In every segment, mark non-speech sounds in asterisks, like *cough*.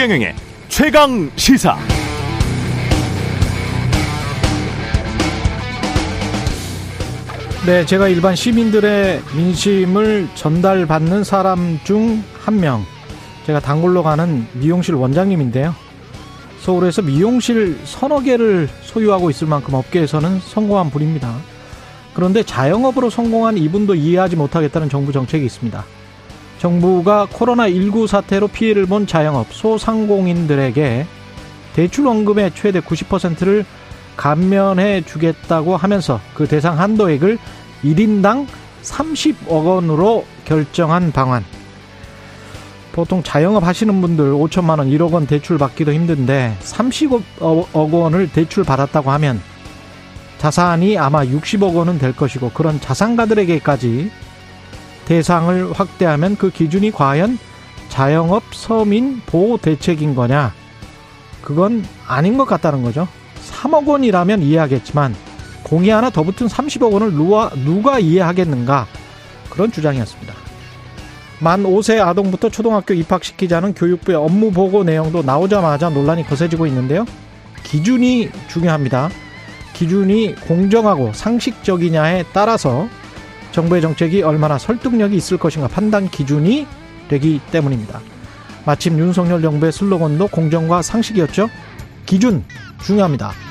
최경영의 최강 시사. 네, 제가 일반 시민들의 민심을 전달받는 사람 중 한 명. 제가 단골로 가는 미용실 원장님인데요. 서울에서 미용실 서너 개를 소유하고 있을 만큼 업계에서는 성공한 분입니다. 그런데 자영업으로 성공한 이분도 이해하지 못하겠다는 정부 정책이 있습니다. 정부가 코로나19 사태로 피해를 본 자영업, 소상공인들에게 대출 원금의 최대 90%를 감면해 주겠다고 하면서 그 대상 한도액을 1인당 30억 원으로 결정한 방안. 보통 자영업 하시는 분들 5천만 원, 1억 원 대출 받기도 힘든데 30억 원을 대출 받았다고 하면 자산이 아마 60억 원은 될 것이고 그런 자산가들에게까지 대상을 확대하면 그 기준이 과연 자영업 서민 보호 대책인 거냐? 그건 아닌 것 같다는 거죠. 3억 원이라면 이해하겠지만 공이 하나 더 붙은 30억 원을 누가, 누가 이해하겠는가? 그런 주장이었습니다. 만 5세 아동부터 초등학교 입학시키자는 교육부의 업무 보고 내용도 나오자마자 논란이 거세지고 있는데요. 기준이 중요합니다. 기준이 공정하고 상식적이냐에 따라서 정부의 정책이 얼마나 설득력이 있을 것인가 판단 기준이 되기 때문입니다. 마침 윤석열 정부의 슬로건도 공정과 상식이었죠. 기준 중요합니다.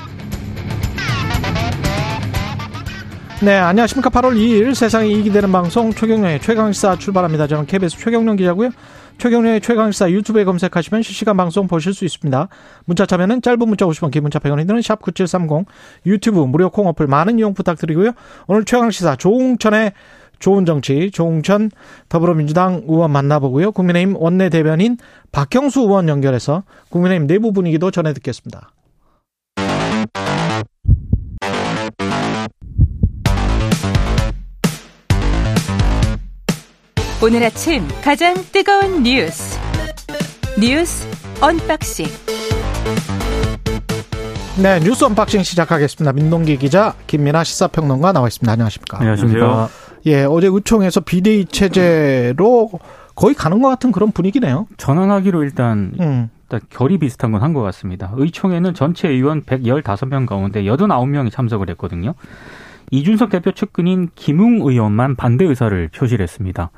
네, 안녕하십니까. 8월 2일 세상에 이익이 되는 방송 최경련의 최강시사 출발합니다. 저는 KBS 최경련 기자고요. 최경련의 최강시사 유튜브에 검색하시면 실시간 방송 보실 수 있습니다. 문자 참여는 짧은 문자 50원, 긴 문자 100원이 드는 샵9730 유튜브 무료 콩 어플 많은 이용 부탁드리고요. 오늘 최강시사 조웅천의 좋은 정치, 조웅천 더불어민주당 의원 만나보고요. 국민의힘 원내대변인 박형수 의원 연결해서 국민의힘 내부 분위기도 전해 듣겠습니다. 오늘 아침 가장 뜨거운 뉴스 뉴스 언박싱 네 뉴스 언박싱 시작하겠습니다. 민동기 기자 김민아 시사평론가 나와 있습니다. 안녕하십니까? 안녕하십니까? 예 어제 의총에서 비대위 체제로 거의 가는 것 같은 그런 분위기네요. 전환하기로 일단 음. 일단 결의 비슷한 건 한 것 같습니다. 의총에는 전체 의원 115명 가운데 89명이 참석을 했거든요. 이준석 대표 측근인 김웅 의원만 반대 의사를 표시를 했습니다.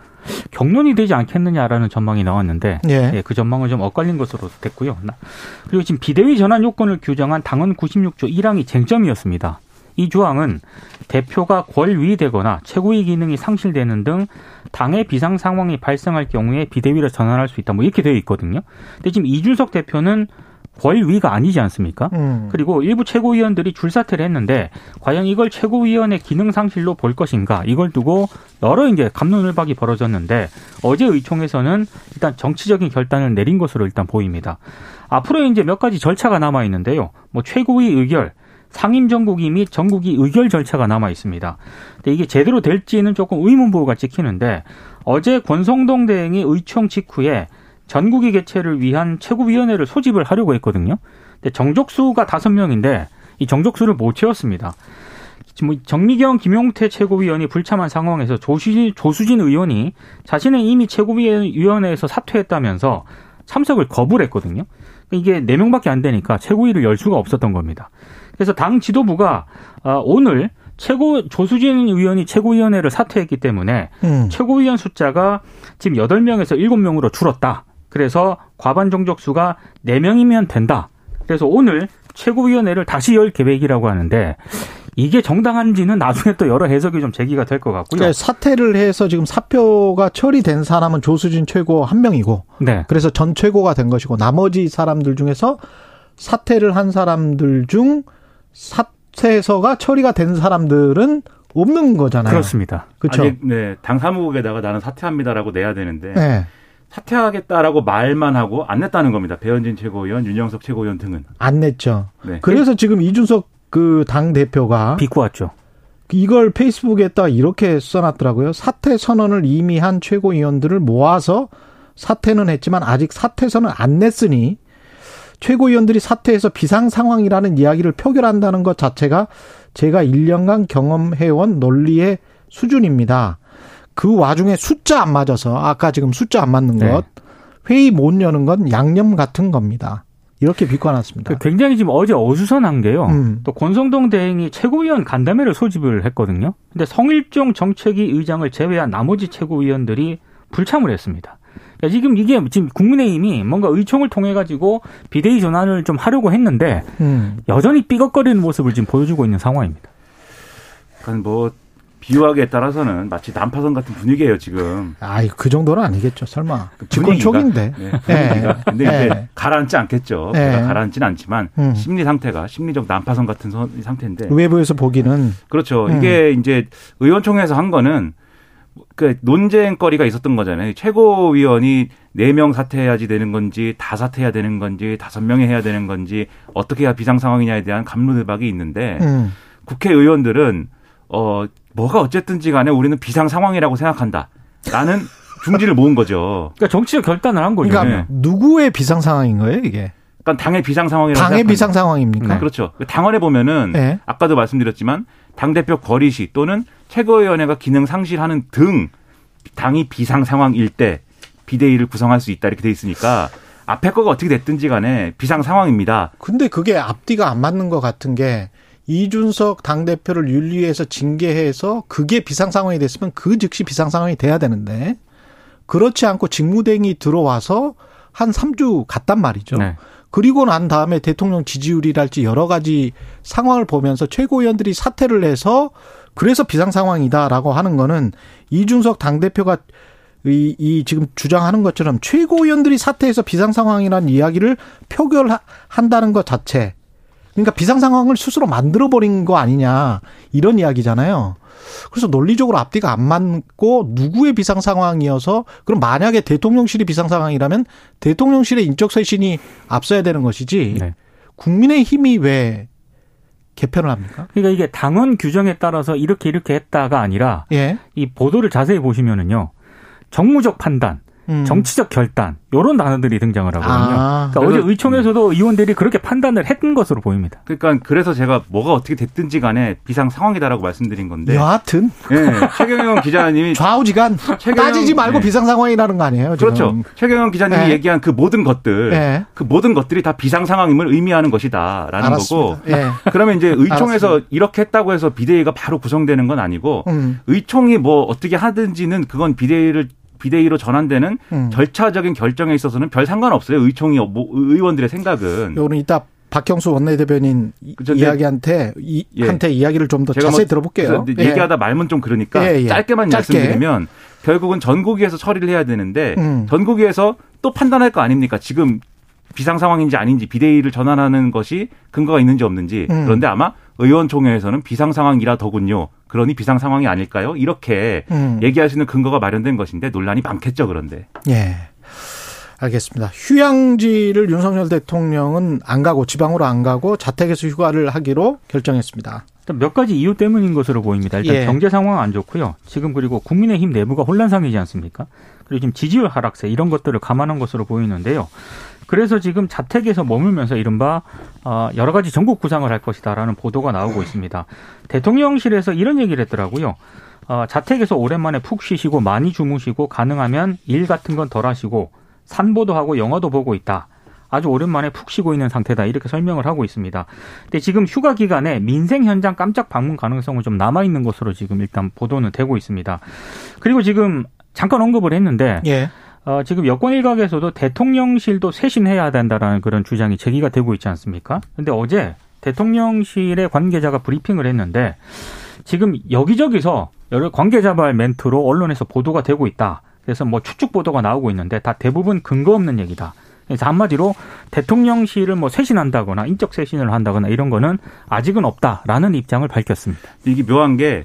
경론이 되지 않겠느냐라는 전망이 나왔는데 예. 예, 그 전망은 좀 엇갈린 것으로 됐고요. 그리고 지금 비대위 전환 요건을 규정한 당헌 96조 1항이 쟁점이었습니다. 이 조항은 대표가 권위되거나 최고위 기능이 상실되는 등 당의 비상 상황이 발생할 경우에 비대위로 전환할 수 있다. 뭐 이렇게 되어 있거든요. 근데 지금 이준석 대표는 권위가 아니지 않습니까? 음. 그리고 일부 최고위원들이 줄사퇴를 했는데 과연 이걸 최고위원의 기능 상실로 볼 것인가 이걸 두고 여러 이제 감론을박이 벌어졌는데 어제 의총에서는 일단 정치적인 결단을 내린 것으로 일단 보입니다. 앞으로 이제 몇 가지 절차가 남아 있는데요. 뭐 최고위 의결, 상임 전국위 및 전국위 의결 절차가 남아 있습니다. 근데 이게 제대로 될지는 조금 의문부호가 찍히는데 어제 권성동 대행이 의총 직후에 전국위 개최를 위한 최고위원회를 소집을 하려고 했거든요. 근데 정족수가 다섯 명인데 이 정족수를 못 채웠습니다. 지금 정미경, 김용태 최고위원이 불참한 상황에서 조수진, 조수진 의원이 자신은 이미 최고위원회에서 사퇴했다면서 참석을 거부를 했거든요. 이게 네 명밖에 안 되니까 최고위를 열 수가 없었던 겁니다. 그래서 당 지도부가 오늘 최고 조수진 의원이 최고위원회를 사퇴했기 때문에 음. 최고위원 숫자가 지금 8명에서 7명으로 줄었다. 그래서 과반 정족수가 4명이면 된다. 그래서 오늘 최고위원회를 다시 열 계획이라고 하는데 이게 정당한지는 나중에 또 여러 해석이 좀 제기가 될 것 같고요. 그러니까 사퇴를 해서 지금 사표가 처리된 사람은 조수진 최고 한 명이고, 네. 그래서 전 최고가 된 것이고 나머지 사람들 중에서 사퇴를 한 사람들 중 사퇴서가 처리가 된 사람들은 없는 거잖아요. 그렇습니다. 그렇죠. 네, 당 사무국에다가 나는 사퇴합니다라고 내야 되는데 네. 사퇴하겠다라고 말만 하고 안 냈다는 겁니다. 배현진 최고위원, 윤영석 최고위원 등은. 안 냈죠. 네. 그래서 지금 이준석 그 당 대표가 비꼬았죠. 이걸 페이스북에다 이렇게 써놨더라고요. 사퇴 선언을 이미 한 최고위원들을 모아서 사퇴는 했지만 아직 사퇴서는 안 냈으니 최고위원들이 사퇴해서 비상 상황이라는 이야기를 표결한다는 것 자체가 제가 1년간 경험해온 논리의 수준입니다. 그 와중에 숫자 안 맞아서 아까 지금 숫자 안 맞는 네. 것 회의 못 여는 건 양념 같은 겁니다. 이렇게 비관했습니다. 그 굉장히 지금 어제 어수선한 게요. 음. 또 권성동 대행이 최고위원 간담회를 소집을 했거든요. 근데 성일종 정책위 의장을 제외한 나머지 최고위원들이 불참을 했습니다. 그러니까 지금 이게 지금 국민의힘이 뭔가 의총을 통해 가지고 비대위 전환을 좀 하려고 했는데 음. 여전히 삐걱거리는 모습을 지금 보여주고 있는 상황입니다. 그러니까 뭐 비유하기에 따라서는 마치 난파선 같은 분위기예요 지금. 아이 그 정도는 아니겠죠. 설마 그 집권 분위기가. 초기인데. 네, 예. 분위기가. 근데 예. 이제 가라앉지 않겠죠. 예. 제가 가라앉지는 않지만 음. 심리 상태가 심리적 난파선 같은 선- 상태인데. 외부에서 보기는 그렇죠. 음. 이게 이제 의원총회에서 한 거는 그 논쟁거리가 있었던 거잖아요. 최고위원이 네 명 사퇴해야지 되는 건지 다 사퇴해야 되는 건지 다섯 명이 해야 되는 건지 어떻게 해야 비상 상황이냐에 대한 감론을박이 있는데 음. 국회의원들은 어 뭐가 어쨌든지 간에 우리는 비상 상황이라고 생각한다. 라는 중지를 모은 거죠. 그러니까 정치적 결단을 한 거죠. 그러니까 네. 누구의 비상 상황인 거예요, 이게? 그러니까 당의 비상 상황이라고 당의 생각합니다. 비상 상황입니까? 그렇죠. 당원에 보면은 네. 아까도 말씀드렸지만 당 대표 거리시 또는 최고위원회가 기능 상실하는 등 당이 비상 상황일 때 비대위를 구성할 수 있다 이렇게 돼 있으니까 앞에 거가 어떻게 됐든지 간에 비상 상황입니다. 근데 그게 앞뒤가 안 맞는 것 같은 게 이준석 당대표를 윤리위에서 징계해서 그게 비상 상황이 됐으면 그 즉시 비상 상황이 돼야 되는데 그렇지 않고 직무대행이 들어와서 한 3주 갔단 말이죠. 네. 그리고 난 다음에 대통령 지지율이랄지 여러 가지 상황을 보면서 최고위원들이 사퇴를 해서 그래서 비상 상황이다라고 하는 거는 이준석 당대표가 이, 이 지금 주장하는 것처럼 최고위원들이 사퇴해서 비상 상황이라는 이야기를 표결한다는 것 자체. 그러니까 비상 상황을 스스로 만들어 버린 거 아니냐 이런 이야기잖아요. 그래서 논리적으로 앞뒤가 안 맞고 누구의 비상 상황이어서 그럼 만약에 대통령실이 비상 상황이라면 대통령실의 인적 쇄신이 앞서야 되는 것이지 네. 국민의 힘이 왜 개편을 합니까? 그러니까 이게 당원 규정에 따라서 이렇게 이렇게 했다가 아니라 예. 이 보도를 자세히 보시면은요. 정무적 판단, 음. 정치적 결단 요런 단어들이 등장을 하거든요. 아. 그러니까 어제 그래서- 의총에서도 의원들이 그렇게 판단을 했던 것으로 보입니다. 그러니까 그래서 제가 뭐가 어떻게 됐든지 간에 비상 상황이다라고 말씀드린 건데. 여하튼 예, 최경영 기자님이 *laughs* 좌우지간 최경영- 따지지 말고 네. 비상 상황이라는 거 아니에요? 지금. 그렇죠. 최경영 기자님이 네. 얘기한 그 모든 것들, 네. 그 모든 것들이 다 비상 상황임을 의미하는 것이다라는 거고. 알았습니다. 예. 그러면 이제 의총에서 알았습니다. 이렇게 했다고 해서 비대위가 바로 구성되는 건 아니고 음. 의총이 뭐 어떻게 하든지는 그건 비대위를 비대위로 전환되는 음. 절차적인 결정에 있어서는 별 상관없어요. 의총이 뭐 의원들의 생각은. 요거는 이따 박경수 원내대변인 네. 이야기한테 이, 예. 한테 이야기를 좀 더 자세히 뭐 들어볼게요. 예. 얘기하다 말면 좀 그러니까 예, 예. 짧게만 짧게. 말씀드리면 결국은 전국위에서 처리를 해야 되는데 음. 전국위에서 또 판단할 거 아닙니까? 지금 비상 상황인지 아닌지 비대위를 전환하는 것이 근거가 있는지 없는지 음. 그런데 아마 의원총회에서는 비상 상황이라더군요. 그러니 비상 상황이 아닐까요? 이렇게 음. 얘기할 수 있는 근거가 마련된 것인데 논란이 많겠죠. 그런데 예. 알겠습니다. 휴양지를 윤석열 대통령은 안 가고 지방으로 안 가고 자택에서 휴가를 하기로 결정했습니다. 일단 몇 가지 이유 때문인 것으로 보입니다. 일단 예. 경제 상황 안 좋고요. 지금 그리고 국민의힘 내부가 혼란상이지 않습니까? 그리고 지금 지지율 하락세 이런 것들을 감안한 것으로 보이는데요. 그래서 지금 자택에서 머물면서 이른바 어, 여러 가지 전국 구상을 할 것이다라는 보도가 나오고 있습니다. 대통령실에서 이런 얘기를 했더라고요. 어, 자택에서 오랜만에 푹 쉬시고 많이 주무시고 가능하면 일 같은 건 덜 하시고 산보도 하고 영화도 보고 있다. 아주 오랜만에 푹 쉬고 있는 상태다. 이렇게 설명을 하고 있습니다. 근데 지금 휴가 기간에 민생 현장 깜짝 방문 가능성은 좀 남아 있는 것으로 지금 일단 보도는 되고 있습니다. 그리고 지금 잠깐 언급을 했는데 예. 어, 지금 여권 일각에서도 대통령실도 쇄신해야 된다라는 그런 주장이 제기가 되고 있지 않습니까? 근데 어제 대통령실의 관계자가 브리핑을 했는데 지금 여기저기서 여러 관계자발 멘트로 언론에서 보도가 되고 있다. 그래서 뭐 추측 보도가 나오고 있는데 다 대부분 근거 없는 얘기다. 그래서 한마디로 대통령실을 뭐 쇄신한다거나 인적 쇄신을 한다거나 이런 거는 아직은 없다라는 입장을 밝혔습니다. 이게 묘한 게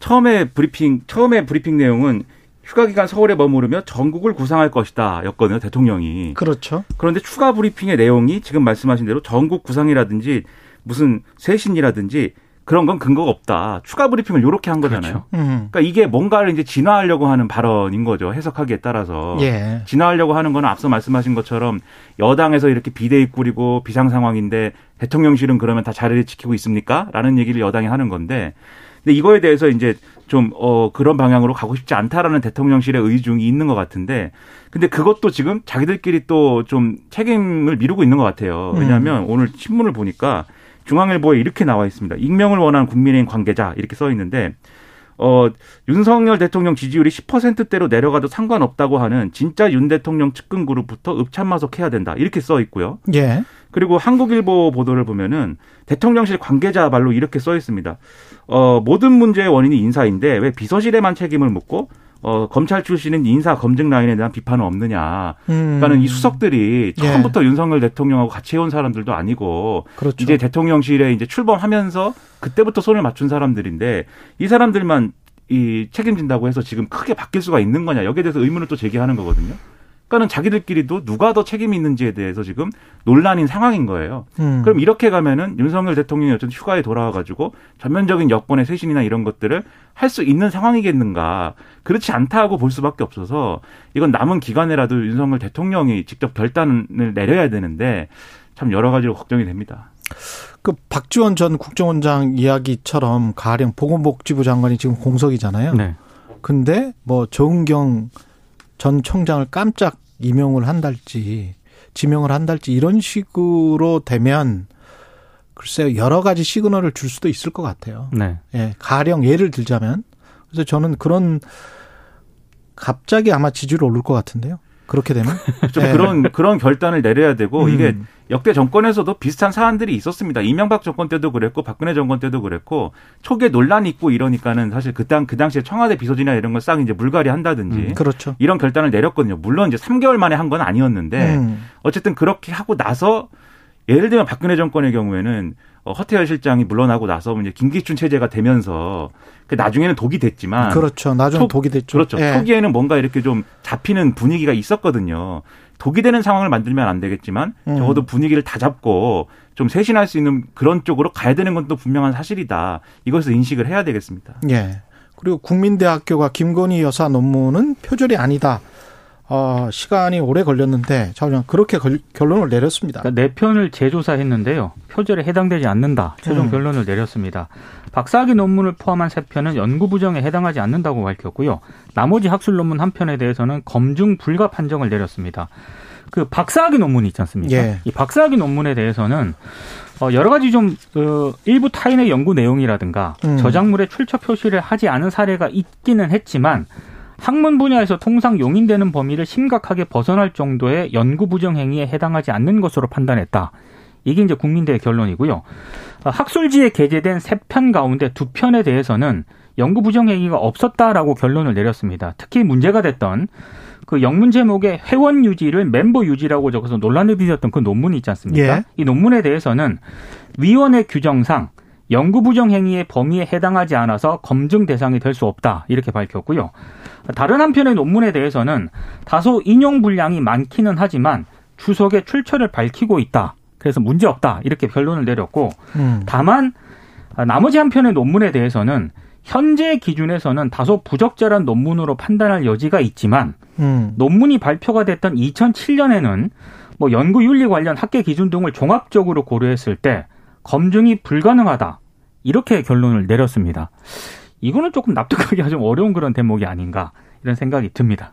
처음에 브리핑 처음에 브리핑 내용은 휴가 기간 서울에 머무르며 정국을 구상할 것이다 였거든요 대통령이. 그렇죠. 그런데 추가 브리핑의 내용이 지금 말씀하신 대로 정국 구상이라든지 무슨 쇄신이라든지 그런 건 근거가 없다. 추가 브리핑을 요렇게 한 거잖아요. 그렇죠. 음. 그러니까 이게 뭔가를 이제 진화하려고 하는 발언인 거죠. 해석하기에 따라서. 예. 진화하려고 하는 거는 앞서 말씀하신 것처럼 여당에서 이렇게 비대위 꾸리고 비상 상황인데 대통령실은 그러면 다 자리를 지키고 있습니까? 라는 얘기를 여당이 하는 건데 근데 이거에 대해서 이제 좀, 어, 그런 방향으로 가고 싶지 않다라는 대통령실의 의중이 있는 것 같은데 근데 그것도 지금 자기들끼리 또 좀 책임을 미루고 있는 것 같아요. 왜냐하면 오늘 신문을 보니까 중앙일보에 이렇게 나와 있습니다. 익명을 원하는 국민의힘 관계자 이렇게 써 있는데 어, 윤석열 대통령 지지율이 10%대로 내려가도 상관없다고 하는 진짜 윤 대통령 측근 그룹부터 읍참마속해야 된다. 이렇게 써 있고요. 예. 그리고 한국일보 보도를 보면은 대통령실 관계자 말로 이렇게 써 있습니다. 어, 모든 문제의 원인이 인사인데 왜 비서실에만 책임을 묻고 어, 검찰 출신은 인사 검증 라인에 대한 비판은 없느냐. 음. 그러니까는 이 수석들이 예. 처음부터 윤석열 대통령하고 같이 해온 사람들도 아니고 그렇죠. 이제 대통령실에 이제 출범하면서 그때부터 손을 맞춘 사람들인데 이 사람들만 이 책임진다고 해서 지금 크게 바뀔 수가 있는 거냐 여기에 대해서 의문을 또 제기하는 거거든요. 그러니까는 자기들끼리도 누가 더 책임이 있는지에 대해서 지금 논란인 상황인 거예요. 음. 그럼 이렇게 가면은 윤석열 대통령이 어쨌든 휴가에 돌아와가지고 전면적인 여권의 쇄신이나 이런 것들을 할 수 있는 상황이겠는가. 그렇지 않다고 볼 수밖에 없어서 이건 남은 기간에라도 윤석열 대통령이 직접 결단을 내려야 되는데 참 여러 가지로 걱정이 됩니다. 그 박지원 전 국정원장 이야기처럼 가령 보건복지부 장관이 지금 공석이잖아요. 네. 근데 뭐 정은경 전 청장을 깜짝 임용을 한달지 지명을 한달지 이런 식으로 되면 글쎄요 여러 가지 시그널을 줄 수도 있을 것 같아요. 네. 예, 가령 예를 들자면 그래서 저는 그런 갑자기 아마 지지율 오를 것 같은데요. 그렇게 되면 *laughs* 좀 예. 그런 그런 결단을 내려야 되고 음. 이게 역대 정권에서도 비슷한 사안들이 있었습니다. 이명박 정권 때도 그랬고 박근혜 정권 때도 그랬고 초기에 논란이 있고 이러니까는 사실 그당 그 당시에 청와대 비서진이나 이런 걸 싹 이제 물갈이 한다든지 그렇죠. 이런 결단을 내렸거든요. 물론 이제 3개월 만에 한 건 아니었는데 음. 어쨌든 그렇게 하고 나서 예를 들면 박근혜 정권의 경우에는 어, 허태열 실장이 물러나고 나서 이제 김기춘 체제가 되면서 그 나중에는 독이 됐지만 그렇죠. 나중에 초- 독이 됐죠. 그렇죠. 예. 초기에는 뭔가 이렇게 좀 잡히는 분위기가 있었거든요. 독이 되는 상황을 만들면 안 되겠지만 음. 적어도 분위기를 다 잡고 좀 쇄신할 수 있는 그런 쪽으로 가야 되는 건 또 분명한 사실이다. 이것을 인식을 해야 되겠습니다. 예. 그리고 국민대학교가 김건희 여사 논문은 표절이 아니다. 어, 시간이 오래 걸렸는데, 자, 그렇게 걸- 결론을 내렸습니다. 그러니까 네 편을 재조사했는데요. 표절에 해당되지 않는다. 최종 음. 결론을 내렸습니다. 박사학위 논문을 포함한 세 편은 연구 부정에 해당하지 않는다고 밝혔고요. 나머지 학술 논문 한 편에 대해서는 검증 불가 판정을 내렸습니다. 그 박사학위 논문이 있지 않습니까? 예. 이 박사학위 논문에 대해서는 어, 여러 가지 좀 어, 일부 타인의 연구 내용이라든가 음. 저작물에 출처 표시를 하지 않은 사례가 있기는 했지만 학문 분야에서 통상 용인되는 범위를 심각하게 벗어날 정도의 연구 부정 행위에 해당하지 않는 것으로 판단했다. 이게 이제 국민대의 결론이고요. 어, 학술지에 게재된 세 편 가운데 두 편에 대해서는 연구 부정 행위가 없었다라고 결론을 내렸습니다. 특히 문제가 됐던 그 영문 제목에 회원 유지를 멤버 유지라고 적어서 논란을 빚었던 그 논문이 있지 않습니까? 예. 이 논문에 대해서는 위원회 규정상 연구 부정 행위의 범위에 해당하지 않아서 검증 대상이 될 수 없다 이렇게 밝혔고요. 다른 한편의 논문에 대해서는 다소 인용 분량이 많기는 하지만 주석의 출처를 밝히고 있다. 그래서 문제 없다 이렇게 결론을 내렸고 음. 다만 아, 나머지 한 편의 논문에 대해서는 현재 기준에서는 다소 부적절한 논문으로 판단할 여지가 있지만 음. 논문이 발표가 됐던 2007년에는 뭐 연구 윤리 관련 학계 기준 등을 종합적으로 고려했을 때 검증이 불가능하다. 이렇게 결론을 내렸습니다. 이거는 조금 납득하기가 좀 어려운 그런 대목이 아닌가 이런 생각이 듭니다.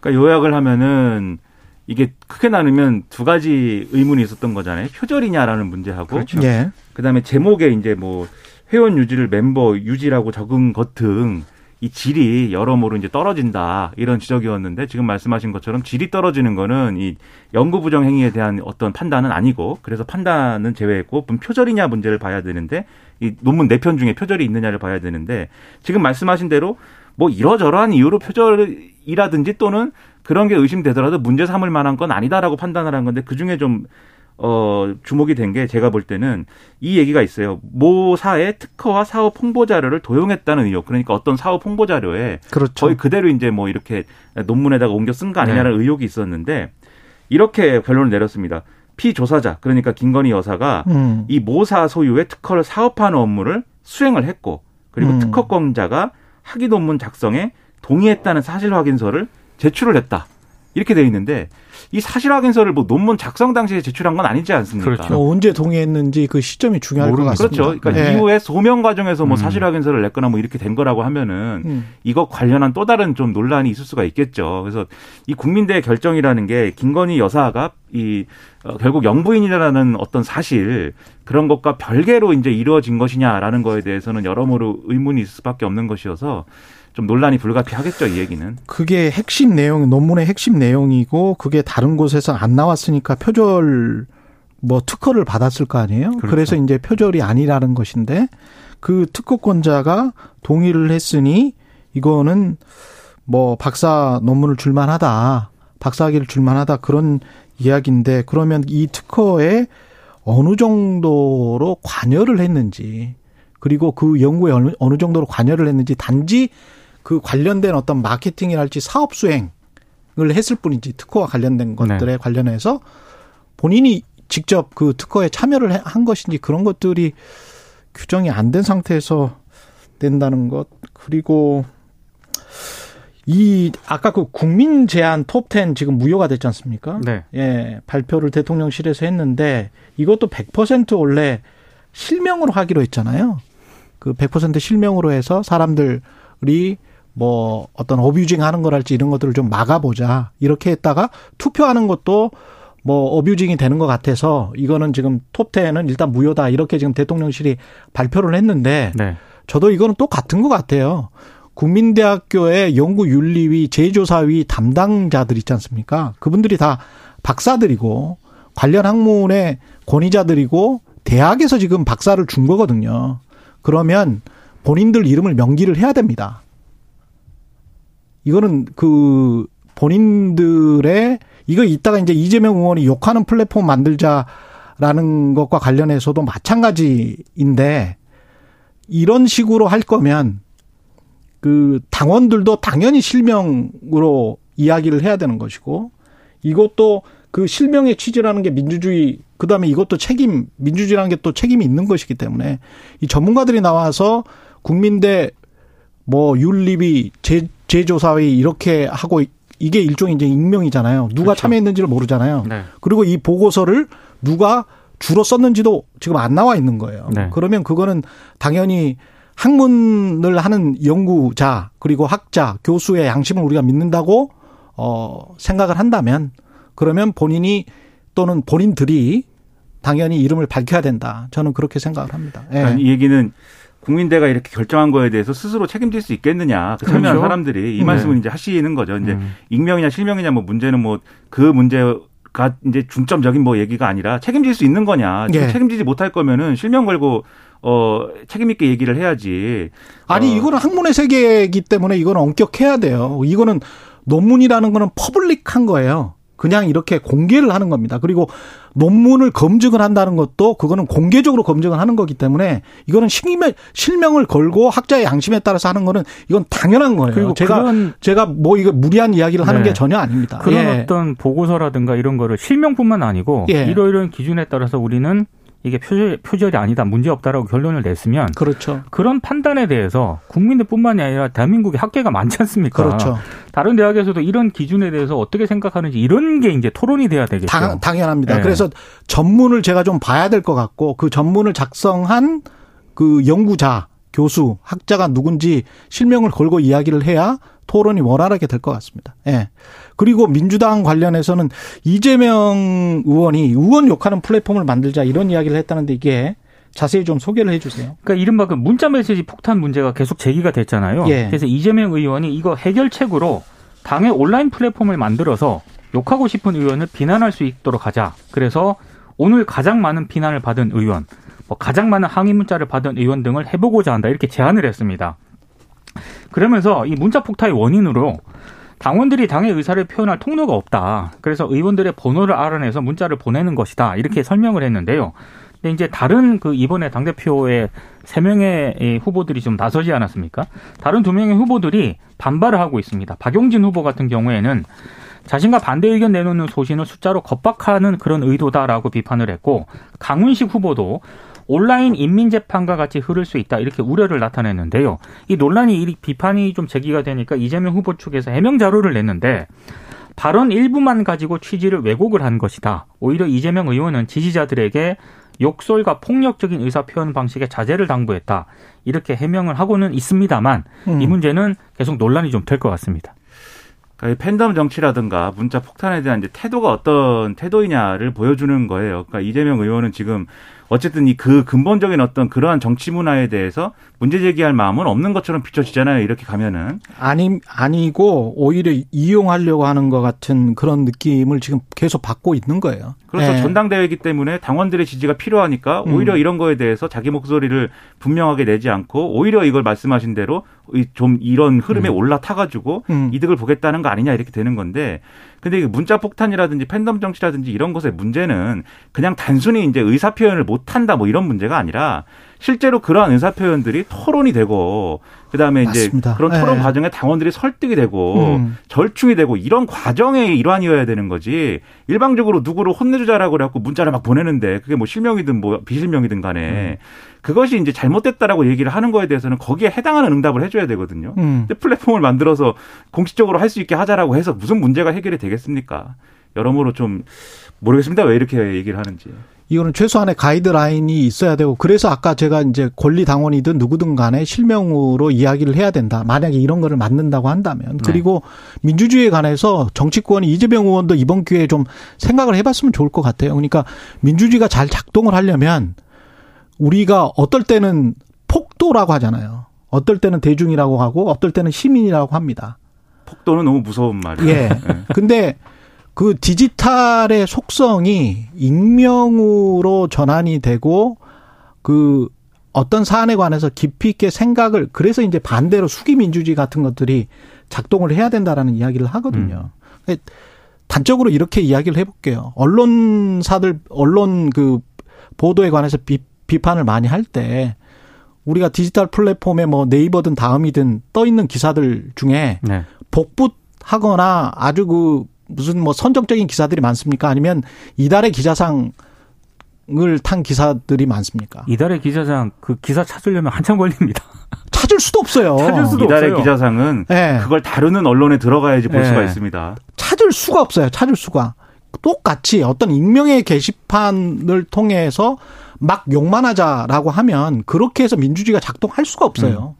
그러니까 요약을 하면은 이게 크게 나누면 두 가지 의문이 있었던 거잖아요. 표절이냐라는 문제하고 그렇죠. 예. 그다음에 제목에 이제 뭐 회원 유지를 멤버 유지라고 적은 것 등 이 질이 여러모로 이제 떨어진다 이런 지적이었는데 지금 말씀하신 것처럼 질이 떨어지는 거는 이 연구 부정 행위에 대한 어떤 판단은 아니고 그래서 판단은 제외했고 문 표절이냐 문제를 봐야 되는데 이 논문 네 편 중에 표절이 있느냐를 봐야 되는데 지금 말씀하신 대로 뭐 이러저러한 이유로 표절이라든지 또는 그런 게 의심되더라도 문제 삼을 만한 건 아니다라고 판단을 한 건데 그 중에 좀 어, 주목이 된 게 제가 볼 때는 이 얘기가 있어요. 모 사의 특허와 사업 홍보 자료를 도용했다는 의혹. 그러니까 어떤 사업 홍보 자료에 그렇죠. 거의 그대로 이제 뭐 이렇게 논문에다가 옮겨 쓴 거 아니냐는 네. 의혹이 있었는데 이렇게 결론을 내렸습니다. 피조사자 그러니까 김건희 여사가 음. 이 모사 소유의 특허를 사업하는 업무를 수행을 했고 그리고 음. 특허권자가 학위 논문 작성에 동의했다는 사실 확인서를 제출을 했다. 이렇게 돼 있는데 이 사실 확인서를 뭐 논문 작성 당시에 제출한 건 아니지 않습니까? 그렇죠. 뭐 언제 동의했는지 그 시점이 중요할 것 모르는 같습니다. 그렇죠. 그러니까 예. 이후에 소명 과정에서 뭐 음. 사실 확인서를 냈거나 뭐 이렇게 된 거라고 하면은 음. 이거 관련한 또 다른 좀 논란이 있을 수가 있겠죠. 그래서 이 국민대 결정이라는 게 김건희 여사가 이 어, 결국 영부인이라는 어떤 사실 그런 것과 별개로 이제 이루어진 것이냐라는 거에 대해서는 여러모로 의문이 있을 수밖에 없는 것이어서 좀 논란이 불가피하겠죠, 이 얘기는. 그게 핵심 내용, 논문의 핵심 내용이고 그게 다른 곳에서 안 나왔으니까 표절 뭐 특허를 받았을 거 아니에요? 그렇죠. 그래서 이제 표절이 아니라는 것인데 그 특허권자가 동의를 했으니 이거는 뭐 박사 논문을 줄만하다. 박사학위를 줄만하다 그런 이야기인데 그러면 이 특허에 어느 정도로 관여를 했는지 그리고 그 연구에 어느, 어느 정도로 관여를 했는지 단지 그 관련된 어떤 마케팅이랄지 사업 수행을 했을 뿐이지 특허와 관련된 것들에 관련해서 본인이 직접 그 특허에 참여를 해- 한 것인지 그런 것들이 규정이 안 된 상태에서 된다는 것 그리고 이 아까 그 국민 제안 톱10 지금 무효가 됐지 않습니까? 네. 예, 발표를 대통령실에서 했는데 이것도 100% 원래 실명으로 하기로 했잖아요. 그 100% 실명으로 해서 사람들 이뭐 어떤 어뷰징 하는 거랄지 이런 것들을 좀 막아보자. 이렇게 했다가 투표하는 것도 뭐 어뷰징이 되는 것 같아서 이거는 지금 톱10은 일단 무효다. 이렇게 지금 대통령실이 발표를 했는데 네. 저도 이거는 또 같은 것 같아요. 국민대학교의 연구윤리위 제조사위 담당자들 있지 않습니까? 그분들이 다 박사들이고 관련 학문의 권위자들이고 대학에서 지금 박사를 준 거거든요. 그러면 본인들 이름을 명기를 해야 됩니다. 이거는 그 본인들의 이거 이따가 이제 이재명 의원이 욕하는 플랫폼 만들자라는 것과 관련해서도 마찬가지인데 이런 식으로 할 거면 그 당원들도 당연히 실명으로 이야기를 해야 되는 것이고 이것도 그 실명의 취지라는 게 민주주의 그다음에 이것도 책임 민주주의라는 게 또 책임이 있는 것이기 때문에 이 전문가들이 나와서 국민대 뭐 윤리위 제, 제조사위 이렇게 하고 이게 일종의 이제 익명이잖아요. 누가 그렇죠. 참여했는지를 모르잖아요. 네. 그리고 이 보고서를 누가 주로 썼는지도 지금 안 나와 있는 거예요. 네. 그러면 그거는 당연히 학문을 하는 연구자 그리고 학자 교수의 양심을 우리가 믿는다고 어 생각을 한다면 그러면 본인이 또는 본인들이 당연히 이름을 밝혀야 된다. 저는 그렇게 생각을 합니다. 예. 그러니까 이 얘기는 국민대가 이렇게 결정한 거에 대해서 스스로 책임질 수 있겠느냐. 그 참여한 그렇죠. 사람들이 이 네. 말씀을 이제 하시는 거죠. 이제 음. 익명이냐 실명이냐 뭐 문제는 뭐 그 문제 가 이제 중점적인 뭐 얘기가 아니라 책임질 수 있는 거냐. 예. 책임지지 못할 거면은 실명 걸고 어 책임 있게 얘기를 해야지. 아니 어, 이거는 학문의 세계이기 때문에 이거는 엄격해야 돼요. 이거는 논문이라는 거는 퍼블릭한 거예요. 그냥 이렇게 공개를 하는 겁니다. 그리고 논문을 검증을 한다는 것도 그거는 공개적으로 검증을 하는 거기 때문에 이거는 실명, 실명을 걸고 학자의 양심에 따라서 하는 거는 이건 당연한 거예요. 그리고 제가 제가 뭐 이거 무리한 이야기를 하는 네. 게 전혀 아닙니다. 그런 예. 어떤 보고서라든가 이런 거를 실명뿐만 아니고 예. 이러이러한 기준에 따라서 우리는 이게 표절, 표절이 아니다, 문제 없다라고 결론을 냈으면 그렇죠. 그런 판단에 대해서 국민들뿐만이 아니라 대한민국에 학계가 많지 않습니까? 그렇죠. 다른 대학에서도 이런 기준에 대해서 어떻게 생각하는지 이런 게 이제 토론이 돼야 되겠죠. 당, 당연합니다. 네. 그래서 전문을 제가 좀 봐야 될 것 같고 그 전문을 작성한 그 연구자, 교수, 학자가 누군지 실명을 걸고 이야기를 해야 토론이 원활하게 될 것 같습니다. 예. 그리고 민주당 관련해서는 이재명 의원이 의원 욕하는 플랫폼을 만들자 이런 이야기를 했다는데 이게 자세히 좀 소개를 해 주세요. 그러니까 이른바 그 문자 메시지 폭탄 문제가 계속 제기가 됐잖아요. 예. 그래서 이재명 의원이 이거 해결책으로 당의 온라인 플랫폼을 만들어서 욕하고 싶은 의원을 비난할 수 있도록 하자. 그래서 오늘 가장 많은 비난을 받은 의원, 뭐 가장 많은 항의 문자를 받은 의원 등을 해보고자 한다. 이렇게 제안을 했습니다. 그러면서 이 문자 폭탄의 원인으로 당원들이 당의 의사를 표현할 통로가 없다. 그래서 의원들의 번호를 알아내서 문자를 보내는 것이다. 이렇게 설명을 했는데요. 근데 이제 다른 그 이번에 당대표의 세 명의 이 후보들이 좀 나서지 않았습니까? 다른 두 명의 후보들이 반발을 하고 있습니다. 박용진 후보 같은 경우에는 자신과 반대 의견 내놓는 소신을 숫자로 겁박하는 그런 의도다라고 비판을 했고 강훈식 후보도 온라인 인민재판과 같이 흐를 수 있다 이렇게 우려를 나타냈는데요. 이 논란이 이 비판이 좀 제기가 되니까 이재명 후보 측에서 해명 자료를 냈는데 발언 일부만 가지고 취지를 왜곡을 한 것이다. 오히려 이재명 의원은 지지자들에게 욕설과 폭력적인 의사 표현 방식에 자제를 당부했다. 이렇게 해명을 하고는 있습니다만 음. 이 문제는 계속 논란이 좀 될 것 같습니다. 그러니까 팬덤 정치라든가 문자 폭탄에 대한 이제 태도가 어떤 태도이냐를 보여주는 거예요. 그러니까 이재명 의원은 지금 어쨌든 이 그 근본적인 어떤 그러한 정치 문화에 대해서 문제 제기할 마음은 없는 것처럼 비춰지잖아요. 이렇게 가면은 아니 아니고 오히려 이용하려고 하는 것 같은 그런 느낌을 지금 계속 받고 있는 거예요. 그래서 예. 전당대회이기 때문에 당원들의 지지가 필요하니까 음. 오히려 이런 거에 대해서 자기 목소리를 분명하게 내지 않고 오히려 이걸 말씀하신 대로 이좀 이런 흐름에 올라타가지고 음. 이득을 보겠다는 거 아니냐 이렇게 되는 건데 근데 문자 폭탄이라든지 팬덤 정치라든지 이런 것의 문제는 그냥 단순히 이제 의사 표현을 못 한다 뭐 이런 문제가 아니라 실제로 그러한 의사 표현들이 토론이 되고 그다음에 이제 맞습니다. 그런 토론 네. 과정에 당원들이 설득이 되고 음. 절충이 되고 이런 과정의 일환이어야 되는 거지 일방적으로 누구를 혼내주자라고 그래갖고 문자를 막 보내는데 그게 뭐 실명이든 뭐 비실명이든 간에 그것이 이제 잘못됐다라고 얘기를 하는 거에 대해서는 거기에 해당하는 응답을 해줘야 되거든요. 음. 근데 플랫폼을 만들어서 공식적으로 할 수 있게 하자라고 해서 무슨 문제가 해결이 되겠습니까? 여러모로 좀 모르겠습니다. 왜 이렇게 얘기를 하는지. 이거는 최소한의 가이드라인이 있어야 되고 그래서 아까 제가 이제 권리 당원이든 누구든 간에 실명으로 이야기를 해야 된다. 만약에 이런 거를 만든다고 한다면 그리고 민주주의에 관해서 정치권이 이재명 의원도 이번 기회에 좀 생각을 해봤으면 좋을 것 같아요. 그러니까 민주주의가 잘 작동을 하려면 우리가 어떨 때는 폭도라고 하잖아요. 어떨 때는 대중이라고 하고 어떨 때는 시민이라고 합니다. 폭도는 너무 무서운 말이에요. 예. 근데 그 디지털의 속성이 익명으로 전환이 되고 그 어떤 사안에 관해서 깊이 있게 생각을 그래서 이제 반대로 수기 민주주의 같은 것들이 작동을 해야 된다라는 이야기를 하거든요. 근데 단적으로 이렇게 이야기를 해볼게요. 언론사들 언론 그 보도에 관해서 비, 비판을 많이 할 때 우리가 디지털 플랫폼에 뭐 네이버든 다음이든 떠 있는 기사들 중에 네. 복붙하거나 아주 그 무슨 뭐 선정적인 기사들이 많습니까? 아니면 이달의 기자상 을 탄 기사들이 많습니까? 이달의 기자상 그 기사 찾으려면 한참 걸립니다. *laughs* 찾을 수도 없어요. 찾을 수도 이달의 없어요. 기자상은 예. 그걸 다루는 언론에 들어가야지 볼 예. 수가 있습니다. 찾을 수가 없어요. 찾을 수가. 똑같이 어떤 익명의 게시판을 통해서 막 욕만 하자라고 하면 그렇게 해서 민주주의가 작동할 수가 없어요.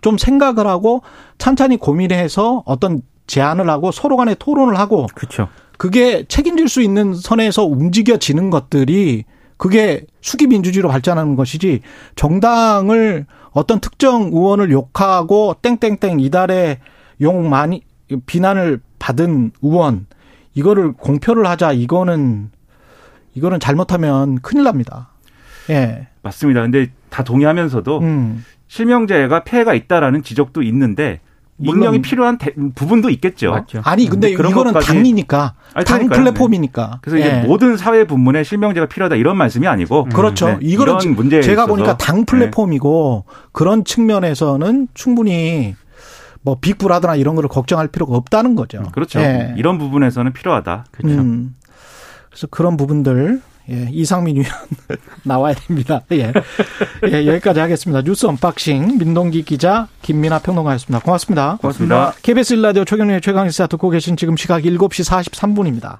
좀 생각을 하고 찬찬히 고민해서 어떤 제안을 하고 서로 간에 토론을 하고 그렇죠. 그게 책임질 수 있는 선에서 움직여지는 것들이 그게 수기 민주주의로 발전하는 것이지 정당을 어떤 특정 의원을 욕하고 땡땡땡 이달에 욕 많이 비난을 받은 의원 이거를 공표를 하자 이거는 이거는 잘못하면 큰일 납니다. 예. 맞습니다. 근데 다 동의하면서도 음. 실명제가 폐해가 있다라는 지적도 있는데 익명이 필요한 대- 부분도 있겠죠. 맞죠. 아니 근데 그런 이거는 것까지- 당이니까 아니, 당 그러니까요. 플랫폼이니까. 그래서 이제 예. 모든 사회 분문에 실명제가 필요하다 이런 말씀이 아니고 그렇죠. 네, 이거는 이런 문제에 제가 있어서 보니까 당 네. 플랫폼이고 그런 측면에서는 충분히 뭐 Big Brother나 이런 거를 걱정할 필요가 없다는 거죠. 그렇죠. 예. 이런 부분에서는 필요하다. 그렇죠. 음. 그래서 그런 부분들 예, 이상민 의원 *laughs* 나와야 됩니다. 예. 예, 여기까지 하겠습니다. 뉴스 언박싱 민동기 기자 김민아 평론가였습니다. 고맙습니다. 고맙습니다. KBS 일라디오 최경영의 최강시사 듣고 계신 지금 시각 7시 43분입니다.